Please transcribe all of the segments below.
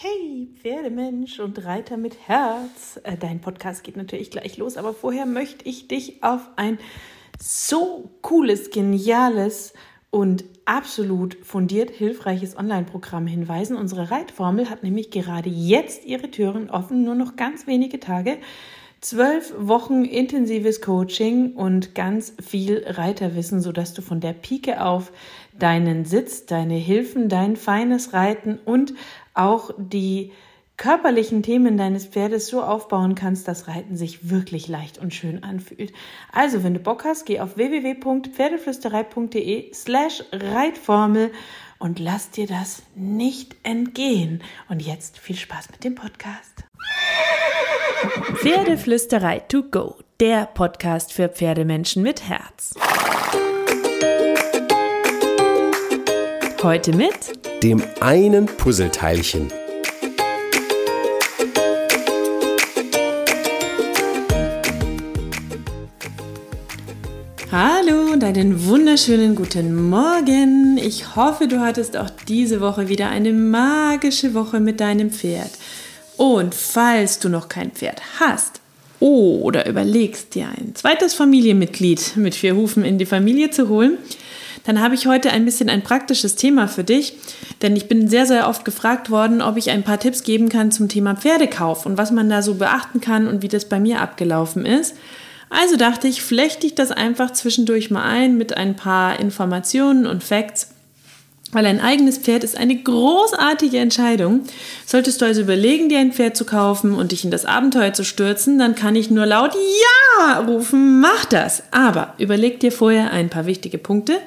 Hey, Pferdemensch und Reiter mit Herz. Äh, dein Podcast geht natürlich gleich los, aber vorher möchte ich dich auf ein so cooles, geniales und absolut fundiert hilfreiches Online-Programm hinweisen. Unsere Reitformel hat nämlich gerade jetzt ihre Türen offen, nur noch ganz wenige Tage. Zwölf Wochen intensives Coaching und ganz viel Reiterwissen, sodass du von der Pike auf deinen Sitz, deine Hilfen, dein feines Reiten und auch die körperlichen Themen deines Pferdes so aufbauen kannst, dass Reiten sich wirklich leicht und schön anfühlt. Also, wenn du Bock hast, geh auf www.pferdeflüsterei.de slash Reitformel und lass dir das nicht entgehen. Und jetzt viel Spaß mit dem Podcast. Pferdeflüsterei to go, der Podcast für Pferdemenschen mit Herz. Heute mit dem einen Puzzleteilchen. Hallo und einen wunderschönen guten Morgen. Ich hoffe, du hattest auch diese Woche wieder eine magische Woche mit deinem Pferd. Und falls du noch kein Pferd hast oder überlegst, dir ein zweites Familienmitglied mit vier Hufen in die Familie zu holen, dann habe ich heute ein bisschen ein praktisches Thema für dich, denn ich bin sehr, sehr oft gefragt worden, ob ich ein paar Tipps geben kann zum Thema Pferdekauf und was man da so beachten kann und wie das bei mir abgelaufen ist. Also dachte ich, flechte ich das einfach zwischendurch mal ein mit ein paar Informationen und Facts weil ein eigenes Pferd ist eine großartige Entscheidung. Solltest du also überlegen, dir ein Pferd zu kaufen und dich in das Abenteuer zu stürzen, dann kann ich nur laut Ja rufen, mach das. Aber überleg dir vorher ein paar wichtige Punkte.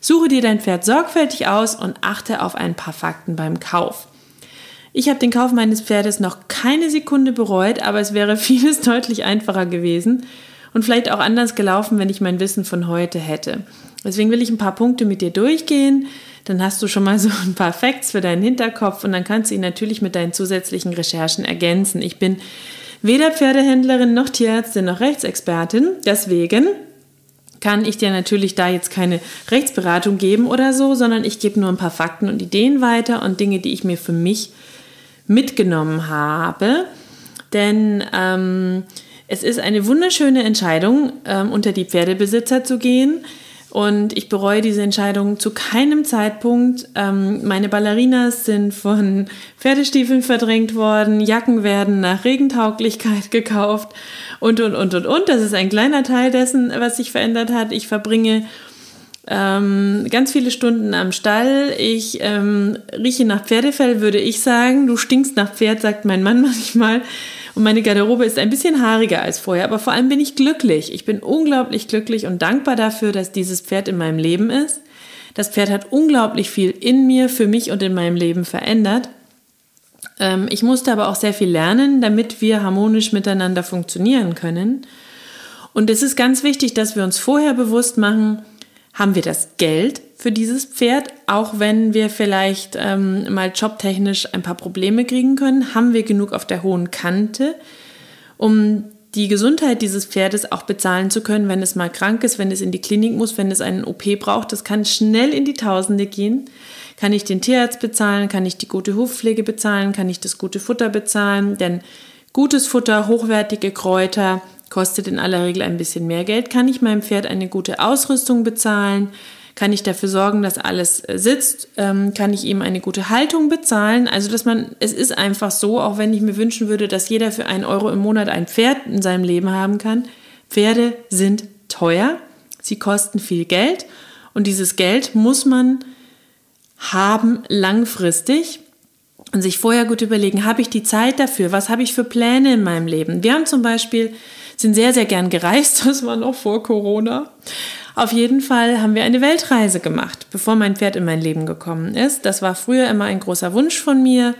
Suche dir dein Pferd sorgfältig aus und achte auf ein paar Fakten beim Kauf. Ich habe den Kauf meines Pferdes noch keine Sekunde bereut, aber es wäre vieles deutlich einfacher gewesen und vielleicht auch anders gelaufen, wenn ich mein Wissen von heute hätte. Deswegen will ich ein paar Punkte mit dir durchgehen, dann hast du schon mal so ein paar Facts für deinen Hinterkopf und dann kannst du ihn natürlich mit deinen zusätzlichen Recherchen ergänzen. Ich bin weder Pferdehändlerin noch Tierärztin noch Rechtsexpertin, deswegen kann ich dir natürlich da jetzt keine Rechtsberatung geben oder so, sondern ich gebe nur ein paar Fakten und Ideen weiter und Dinge, die ich mir für mich mitgenommen habe. Denn ähm, es ist eine wunderschöne Entscheidung, ähm, unter die Pferdebesitzer zu gehen. Und ich bereue diese Entscheidung zu keinem Zeitpunkt. Ähm, meine Ballerinas sind von Pferdestiefeln verdrängt worden, Jacken werden nach Regentauglichkeit gekauft und, und, und, und, und. Das ist ein kleiner Teil dessen, was sich verändert hat. Ich verbringe ähm, ganz viele Stunden am Stall. Ich ähm, rieche nach Pferdefell, würde ich sagen. Du stinkst nach Pferd, sagt mein Mann manchmal. Und meine Garderobe ist ein bisschen haariger als vorher, aber vor allem bin ich glücklich. Ich bin unglaublich glücklich und dankbar dafür, dass dieses Pferd in meinem Leben ist. Das Pferd hat unglaublich viel in mir, für mich und in meinem Leben verändert. Ähm, ich musste aber auch sehr viel lernen, damit wir harmonisch miteinander funktionieren können. Und es ist ganz wichtig, dass wir uns vorher bewusst machen, haben wir das Geld für dieses Pferd, auch wenn wir vielleicht ähm, mal jobtechnisch ein paar Probleme kriegen können? Haben wir genug auf der hohen Kante, um die Gesundheit dieses Pferdes auch bezahlen zu können, wenn es mal krank ist, wenn es in die Klinik muss, wenn es einen OP braucht? Das kann schnell in die Tausende gehen. Kann ich den Tierarzt bezahlen? Kann ich die gute Hufpflege bezahlen? Kann ich das gute Futter bezahlen? Denn gutes Futter, hochwertige Kräuter, kostet in aller Regel ein bisschen mehr Geld. Kann ich meinem Pferd eine gute Ausrüstung bezahlen? Kann ich dafür sorgen, dass alles äh, sitzt? Ähm, kann ich ihm eine gute Haltung bezahlen? Also, dass man, es ist einfach so, auch wenn ich mir wünschen würde, dass jeder für einen Euro im Monat ein Pferd in seinem Leben haben kann. Pferde sind teuer, sie kosten viel Geld und dieses Geld muss man haben langfristig und sich vorher gut überlegen, habe ich die Zeit dafür? Was habe ich für Pläne in meinem Leben? Wir haben zum Beispiel, sind sehr, sehr gern gereist, das war noch vor Corona, auf jeden Fall haben wir eine Weltreise gemacht, bevor mein Pferd in mein Leben gekommen ist. Das war früher immer ein großer Wunsch von mir.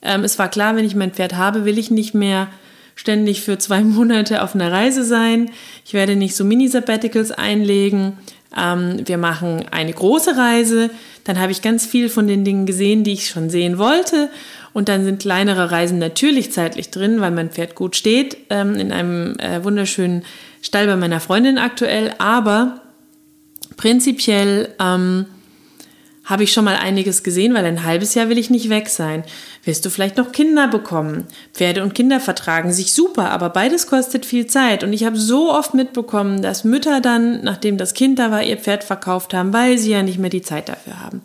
Ähm, es war klar, wenn ich mein Pferd habe, will ich nicht mehr ständig für zwei Monate auf einer Reise sein. Ich werde nicht so Mini-Sabbaticals einlegen. Ähm, wir machen eine große Reise. Dann habe ich ganz viel von den Dingen gesehen, die ich schon sehen wollte. Und dann sind kleinere Reisen natürlich zeitlich drin, weil mein Pferd gut steht, ähm, in einem äh, wunderschönen Stall bei meiner Freundin aktuell. Aber Prinzipiell ähm, habe ich schon mal einiges gesehen, weil ein halbes Jahr will ich nicht weg sein. Wirst du vielleicht noch Kinder bekommen? Pferde und Kinder vertragen sich super, aber beides kostet viel Zeit. Und ich habe so oft mitbekommen, dass Mütter dann, nachdem das Kind da war, ihr Pferd verkauft haben, weil sie ja nicht mehr die Zeit dafür haben.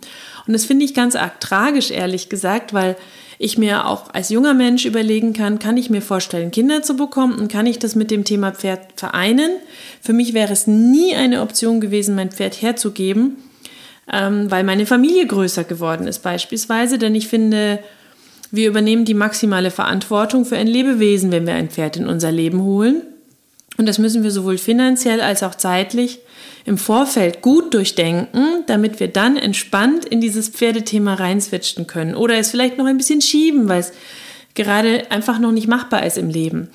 Und das finde ich ganz arg tragisch, ehrlich gesagt, weil ich mir auch als junger Mensch überlegen kann, kann ich mir vorstellen, Kinder zu bekommen und kann ich das mit dem Thema Pferd vereinen? Für mich wäre es nie eine Option gewesen, mein Pferd herzugeben ähm, weil meine Familie größer geworden ist beispielsweise, denn ich finde, wir übernehmen die maximale Verantwortung für ein Lebewesen, wenn wir ein Pferd in unser Leben holen. Und das müssen wir sowohl finanziell als auch zeitlich im Vorfeld gut durchdenken, damit wir dann entspannt in dieses Pferdethema reinswitchen können. Oder es vielleicht noch ein bisschen schieben, weil es gerade einfach noch nicht machbar ist im Leben.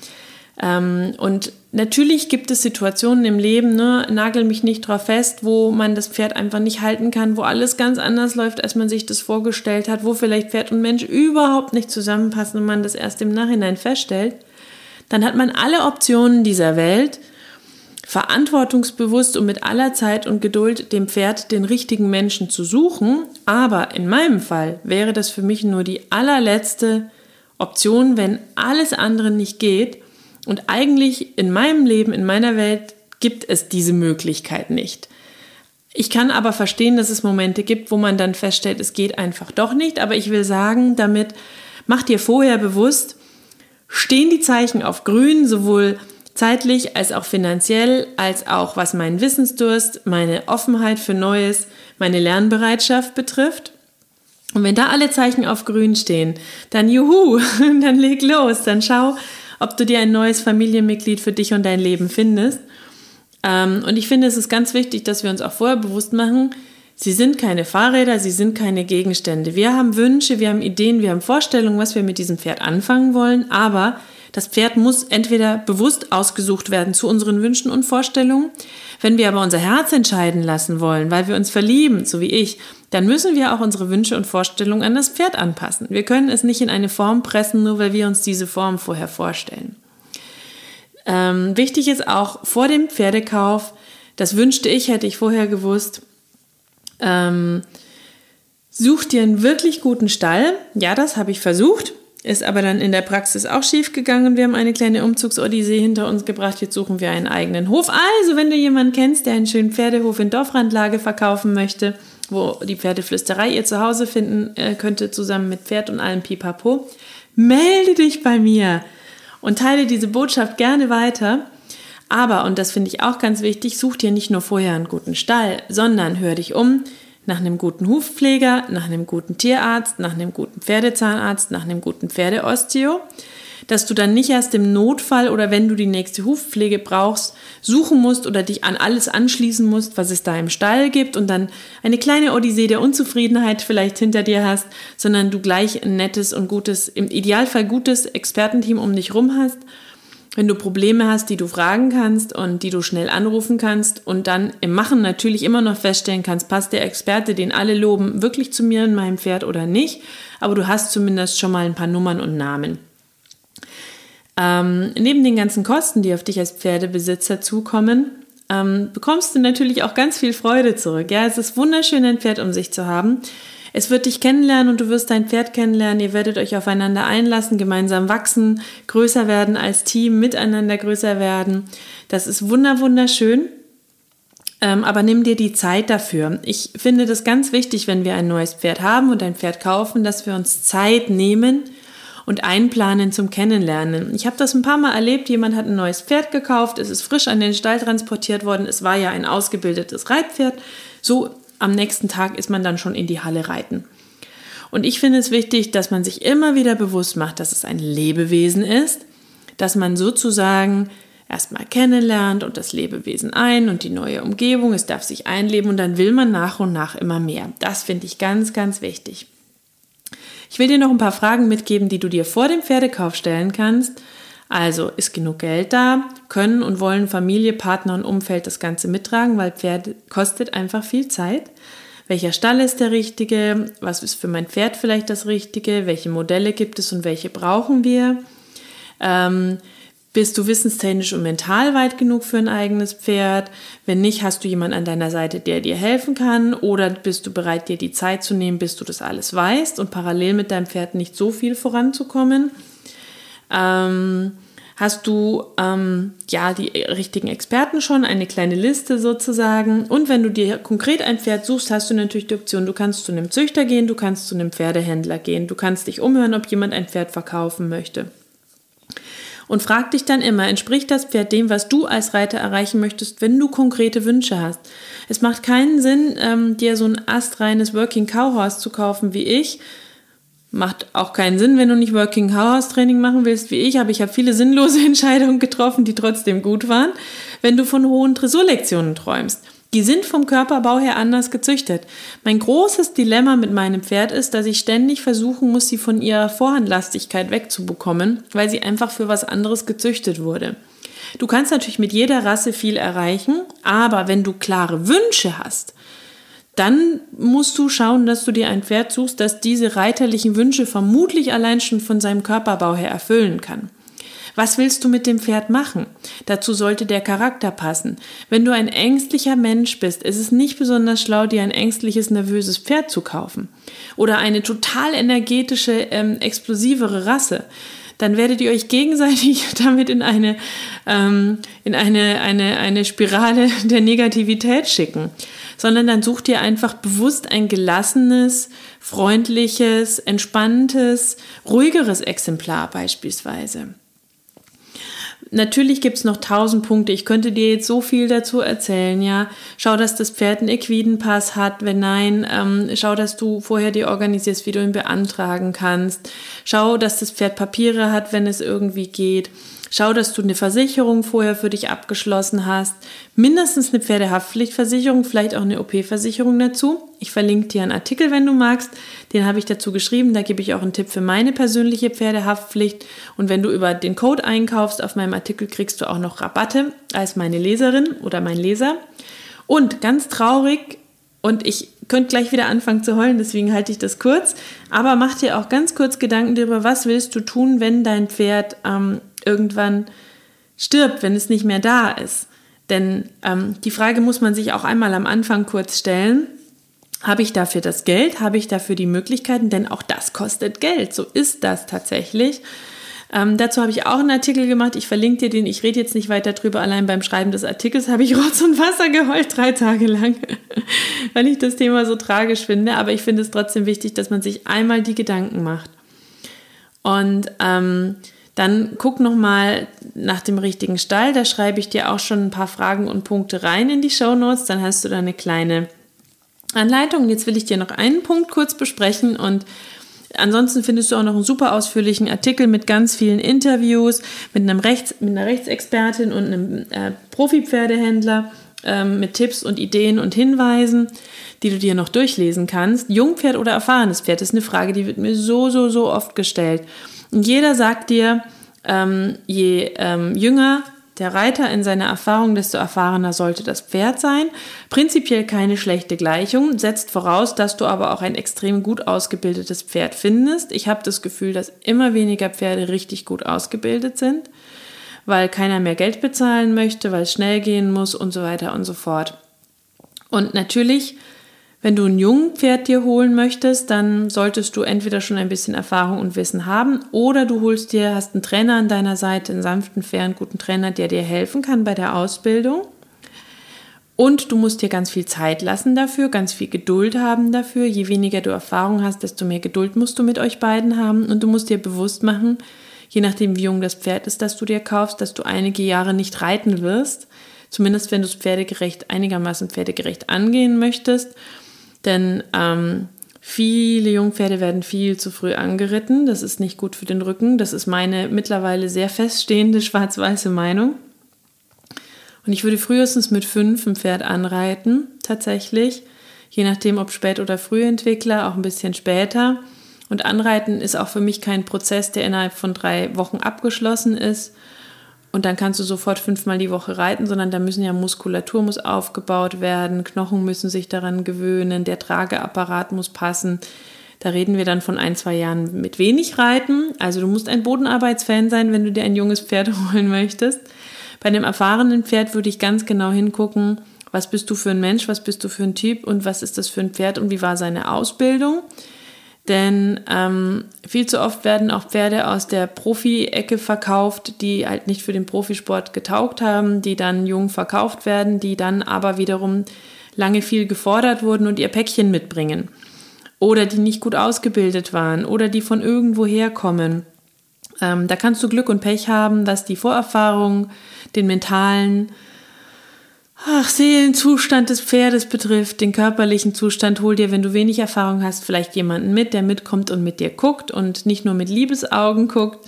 Ähm, und natürlich gibt es Situationen im Leben, ne, nagel mich nicht drauf fest, wo man das Pferd einfach nicht halten kann, wo alles ganz anders läuft, als man sich das vorgestellt hat, wo vielleicht Pferd und Mensch überhaupt nicht zusammenpassen und man das erst im Nachhinein feststellt. Dann hat man alle Optionen dieser Welt, verantwortungsbewusst und mit aller Zeit und Geduld dem Pferd den richtigen Menschen zu suchen. Aber in meinem Fall wäre das für mich nur die allerletzte Option, wenn alles andere nicht geht und eigentlich in meinem Leben, in meiner Welt gibt es diese Möglichkeit nicht. Ich kann aber verstehen, dass es Momente gibt, wo man dann feststellt, es geht einfach doch nicht. Aber ich will sagen, damit mach dir vorher bewusst, stehen die Zeichen auf grün, sowohl zeitlich als auch finanziell, als auch was meinen Wissensdurst, meine Offenheit für Neues, meine Lernbereitschaft betrifft. Und wenn da alle Zeichen auf grün stehen, dann juhu, dann leg los, dann schau, ob du dir ein neues Familienmitglied für dich und dein Leben findest. Ähm, und ich finde, es ist ganz wichtig, dass wir uns auch vorher bewusst machen, sie sind keine Fahrräder, sie sind keine Gegenstände. Wir haben Wünsche, wir haben Ideen, wir haben Vorstellungen, was wir mit diesem Pferd anfangen wollen, aber das Pferd muss entweder bewusst ausgesucht werden zu unseren Wünschen und Vorstellungen. Wenn wir aber unser Herz entscheiden lassen wollen, weil wir uns verlieben, so wie ich, dann müssen wir auch unsere Wünsche und Vorstellungen an das Pferd anpassen. Wir können es nicht in eine Form pressen, nur weil wir uns diese Form vorher vorstellen. Ähm, wichtig ist auch vor dem Pferdekauf, das wünschte ich, hätte ich vorher gewusst, ähm, such dir einen wirklich guten Stall. Ja, das habe ich versucht, ist aber dann in der Praxis auch schief gegangen. Wir haben eine kleine Umzugsodyssee hinter uns gebracht. Jetzt suchen wir einen eigenen Hof. Also, wenn du jemanden kennst, der einen schönen Pferdehof in Dorfrandlage verkaufen möchte, wo die Pferdeflüsterei ihr Zuhause finden äh, könnte, zusammen mit Pferd und allem Pipapo, melde dich bei mir und teile diese Botschaft gerne weiter. Aber, und das finde ich auch ganz wichtig, such dir nicht nur vorher einen guten Stall, sondern hör dich um nach einem guten Hufpfleger, nach einem guten Tierarzt, nach einem guten Pferdezahnarzt, nach einem guten Pferdeosteo dass du dann nicht erst im Notfall oder wenn du die nächste Hufpflege brauchst, suchen musst oder dich an alles anschließen musst, was es da im Stall gibt und dann eine kleine Odyssee der Unzufriedenheit vielleicht hinter dir hast, sondern du gleich ein nettes und gutes, im Idealfall gutes Expertenteam um dich rum hast. Wenn du Probleme hast, die du fragen kannst und die du schnell anrufen kannst und dann im Machen natürlich immer noch feststellen kannst, passt der Experte, den alle loben, wirklich zu mir und meinem Pferd oder nicht, aber du hast zumindest schon mal ein paar Nummern und Namen. Ähm, neben den ganzen Kosten, die auf dich als Pferdebesitzer zukommen, ähm, bekommst du natürlich auch ganz viel Freude zurück. Ja, es ist wunderschön, ein Pferd um sich zu haben. Es wird dich kennenlernen und du wirst dein Pferd kennenlernen. Ihr werdet euch aufeinander einlassen, gemeinsam wachsen, größer werden als Team, miteinander größer werden. Das ist wunder wunderschön. Ähm, aber nimm dir die Zeit dafür. Ich finde das ganz wichtig, wenn wir ein neues Pferd haben und ein Pferd kaufen, dass wir uns Zeit nehmen, und einplanen zum Kennenlernen. Ich habe das ein paar Mal erlebt. Jemand hat ein neues Pferd gekauft, es ist frisch an den Stall transportiert worden. Es war ja ein ausgebildetes Reitpferd. So am nächsten Tag ist man dann schon in die Halle reiten. Und ich finde es wichtig, dass man sich immer wieder bewusst macht, dass es ein Lebewesen ist, dass man sozusagen erstmal kennenlernt und das Lebewesen ein und die neue Umgebung, es darf sich einleben und dann will man nach und nach immer mehr. Das finde ich ganz, ganz wichtig. Ich will dir noch ein paar Fragen mitgeben, die du dir vor dem Pferdekauf stellen kannst. Also, ist genug Geld da? Können und wollen Familie, Partner und Umfeld das Ganze mittragen, weil Pferd kostet einfach viel Zeit? Welcher Stall ist der richtige? Was ist für mein Pferd vielleicht das Richtige? Welche Modelle gibt es und welche brauchen wir? Ähm, Bist du wissenstechnisch und mental weit genug für ein eigenes Pferd? Wenn nicht, hast du jemanden an deiner Seite, der dir helfen kann? Oder bist du bereit, dir die Zeit zu nehmen, bis du das alles weißt und parallel mit deinem Pferd nicht so viel voranzukommen? Ähm, hast du ähm, ja die richtigen Experten schon, eine kleine Liste sozusagen. Und wenn du dir konkret ein Pferd suchst, hast du natürlich die Option, du kannst zu einem Züchter gehen, du kannst zu einem Pferdehändler gehen, du kannst dich umhören, ob jemand ein Pferd verkaufen möchte und frag dich dann immer, entspricht das Pferd dem, was du als Reiter erreichen möchtest, wenn du konkrete Wünsche hast. Es macht keinen Sinn, ähm, dir so ein astreines Working Cow Horse zu kaufen wie ich. Macht auch keinen Sinn, wenn du nicht Working Cow Horse Training machen willst wie ich, aber ich habe viele sinnlose Entscheidungen getroffen, die trotzdem gut waren. Wenn du von hohen Dressurlektionen träumst. Die sind vom Körperbau her anders gezüchtet. Mein großes Dilemma mit meinem Pferd ist, dass ich ständig versuchen muss, sie von ihrer Vorhandlastigkeit wegzubekommen, weil sie einfach für was anderes gezüchtet wurde. Du kannst natürlich mit jeder Rasse viel erreichen, aber wenn du klare Wünsche hast, dann musst du schauen, dass du dir ein Pferd suchst, das diese reiterlichen Wünsche vermutlich allein schon von seinem Körperbau her erfüllen kann. Was willst du mit dem Pferd machen? Dazu sollte der Charakter passen. Wenn du ein ängstlicher Mensch bist, ist es nicht besonders schlau, dir ein ängstliches, nervöses Pferd zu kaufen. Oder eine total energetische, ähm, explosivere Rasse dann werdet ihr euch gegenseitig damit in eine, ähm, in eine, eine, eine Spirale der Negativität schicken. Sondern dann sucht ihr einfach bewusst ein gelassenes, freundliches, entspanntes, ruhigeres Exemplar beispielsweise. Natürlich gibt es noch tausend Punkte. Ich könnte dir jetzt so viel dazu erzählen, ja. Schau, dass das Pferd einen Equidenpass hat. Wenn nein, ähm, schau, dass du vorher dir organisierst, wie du ihn beantragen kannst. Schau, dass das Pferd Papiere hat, wenn es irgendwie geht. Schau, dass du eine Versicherung vorher für dich abgeschlossen hast. Mindestens eine Pferdehaftpflichtversicherung, vielleicht auch eine OP-Versicherung dazu. Ich verlinke dir einen Artikel, wenn du magst. Den habe ich dazu geschrieben. Da gebe ich auch einen Tipp für meine persönliche Pferdehaftpflicht. Und wenn du über den Code einkaufst auf meinem Artikel, kriegst du auch noch Rabatte als meine Leserin oder mein Leser. Und ganz traurig, und ich könnte gleich wieder anfangen zu heulen, deswegen halte ich das kurz. Aber mach dir auch ganz kurz Gedanken darüber, was willst du tun, wenn dein Pferd ähm, irgendwann stirbt, wenn es nicht mehr da ist. Denn ähm, die Frage muss man sich auch einmal am Anfang kurz stellen. Habe ich dafür das Geld? Habe ich dafür die Möglichkeiten? Denn auch das kostet Geld. So ist das tatsächlich. Ähm, dazu habe ich auch einen Artikel gemacht. Ich verlinke dir den. Ich rede jetzt nicht weiter drüber. Allein beim Schreiben des Artikels habe ich Rotz und Wasser geheult, drei Tage lang, weil ich das Thema so tragisch finde. Aber ich finde es trotzdem wichtig, dass man sich einmal die Gedanken macht. Und ähm, dann guck nochmal nach dem richtigen Stall. Da schreibe ich dir auch schon ein paar Fragen und Punkte rein in die Show Notes. Dann hast du da eine kleine Anleitung. Jetzt will ich dir noch einen Punkt kurz besprechen und Ansonsten findest du auch noch einen super ausführlichen Artikel mit ganz vielen Interviews mit, einem Rechts, mit einer Rechtsexpertin und einem äh, Profi-Pferdehändler äh, mit Tipps und Ideen und Hinweisen, die du dir noch durchlesen kannst. Jungpferd oder erfahrenes Pferd ist eine Frage, die wird mir so, so, so oft gestellt. Und jeder sagt dir, ähm, je ähm, jünger der Reiter in seiner Erfahrung, desto erfahrener sollte das Pferd sein. Prinzipiell keine schlechte Gleichung, setzt voraus, dass du aber auch ein extrem gut ausgebildetes Pferd findest. Ich habe das Gefühl, dass immer weniger Pferde richtig gut ausgebildet sind, weil keiner mehr Geld bezahlen möchte, weil es schnell gehen muss und so weiter und so fort. Und natürlich wenn du ein Jungpferd dir holen möchtest, dann solltest du entweder schon ein bisschen Erfahrung und Wissen haben oder du holst dir, hast einen Trainer an deiner Seite, einen sanften, fairen, guten Trainer, der dir helfen kann bei der Ausbildung. Und du musst dir ganz viel Zeit lassen dafür, ganz viel Geduld haben dafür. Je weniger du Erfahrung hast, desto mehr Geduld musst du mit euch beiden haben. Und du musst dir bewusst machen, je nachdem wie jung das Pferd ist, das du dir kaufst, dass du einige Jahre nicht reiten wirst. Zumindest wenn du es pferdegerecht, einigermaßen pferdegerecht angehen möchtest. Denn ähm, viele Jungpferde werden viel zu früh angeritten. Das ist nicht gut für den Rücken. Das ist meine mittlerweile sehr feststehende schwarz-weiße Meinung. Und ich würde frühestens mit fünf ein Pferd anreiten, tatsächlich. Je nachdem, ob Spät- oder Frühentwickler, auch ein bisschen später. Und Anreiten ist auch für mich kein Prozess, der innerhalb von drei Wochen abgeschlossen ist, und dann kannst du sofort fünfmal die Woche reiten, sondern da müssen ja Muskulatur muss aufgebaut werden, Knochen müssen sich daran gewöhnen, der Trageapparat muss passen. Da reden wir dann von ein, zwei Jahren mit wenig Reiten. Also du musst ein Bodenarbeitsfan sein, wenn du dir ein junges Pferd holen möchtest. Bei einem erfahrenen Pferd würde ich ganz genau hingucken, was bist du für ein Mensch, was bist du für ein Typ und was ist das für ein Pferd und wie war seine Ausbildung. Denn ähm, viel zu oft werden auch Pferde aus der Profi-Ecke verkauft, die halt nicht für den Profisport getaugt haben, die dann jung verkauft werden, die dann aber wiederum lange viel gefordert wurden und ihr Päckchen mitbringen. Oder die nicht gut ausgebildet waren oder die von irgendwo herkommen. Ähm, da kannst du Glück und Pech haben, was die Vorerfahrung, den mentalen ach, Seelenzustand des Pferdes betrifft, den körperlichen Zustand, hol dir, wenn du wenig Erfahrung hast, vielleicht jemanden mit, der mitkommt und mit dir guckt und nicht nur mit Liebesaugen guckt.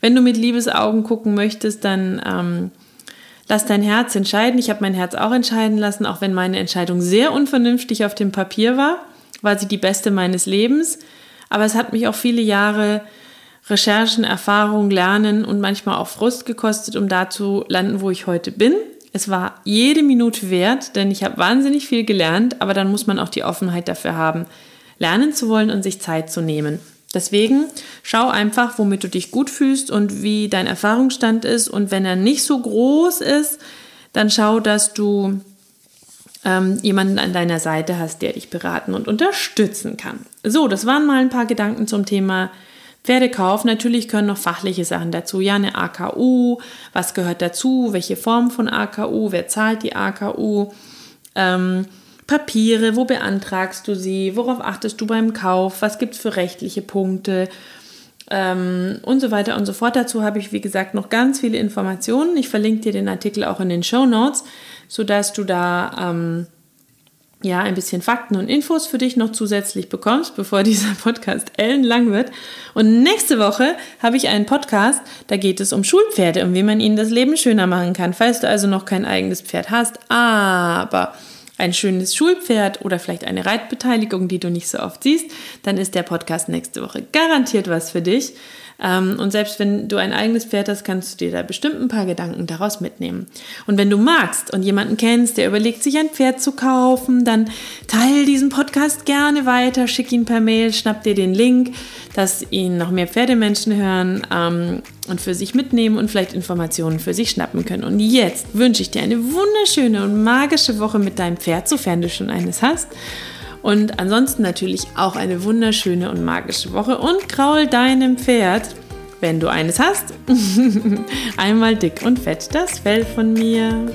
Wenn du mit Liebesaugen gucken möchtest, dann ähm, lass dein Herz entscheiden. Ich habe mein Herz auch entscheiden lassen, auch wenn meine Entscheidung sehr unvernünftig auf dem Papier war, war sie die beste meines Lebens. Aber es hat mich auch viele Jahre Recherchen, Erfahrung, Lernen und manchmal auch Frust gekostet, um da zu landen, wo ich heute bin. Es war jede Minute wert, denn ich habe wahnsinnig viel gelernt, aber dann muss man auch die Offenheit dafür haben, lernen zu wollen und sich Zeit zu nehmen. Deswegen schau einfach, womit du dich gut fühlst und wie dein Erfahrungsstand ist. Und wenn er nicht so groß ist, dann schau, dass du ähm, jemanden an deiner Seite hast, der dich beraten und unterstützen kann. So, das waren mal ein paar Gedanken zum Thema Pferdekauf. Natürlich können noch fachliche Sachen dazu. Ja, eine AKU, was gehört dazu, welche Form von AKU, wer zahlt die AKU, ähm, Papiere, wo beantragst du sie, worauf achtest du beim Kauf, was gibt es für rechtliche Punkte ähm, und so weiter und so fort. Dazu habe ich, wie gesagt, noch ganz viele Informationen. Ich verlinke dir den Artikel auch in den Show Notes, sodass du da ähm, ja, ein bisschen Fakten und Infos für dich noch zusätzlich bekommst, bevor dieser Podcast ellenlang wird. Und nächste Woche habe ich einen Podcast, da geht es um Schulpferde und wie man ihnen das Leben schöner machen kann, falls du also noch kein eigenes Pferd hast, aber ein schönes Schulpferd oder vielleicht eine Reitbeteiligung, die du nicht so oft siehst, dann ist der Podcast nächste Woche garantiert was für dich. Ähm, und selbst wenn du ein eigenes Pferd hast, kannst du dir da bestimmt ein paar Gedanken daraus mitnehmen. Und wenn du magst und jemanden kennst, der überlegt, sich ein Pferd zu kaufen, dann teile diesen Podcast gerne weiter, schick ihn per Mail, schnapp dir den Link, dass ihn noch mehr Pferdemenschen hören ähm, und für sich mitnehmen und vielleicht Informationen für sich schnappen können. Und jetzt wünsche ich dir eine wunderschöne und magische Woche mit deinem Pferd, sofern du schon eines hast. Und ansonsten natürlich auch eine wunderschöne und magische Woche und kraul deinem Pferd, wenn du eines hast, einmal dick und fett das Fell von mir.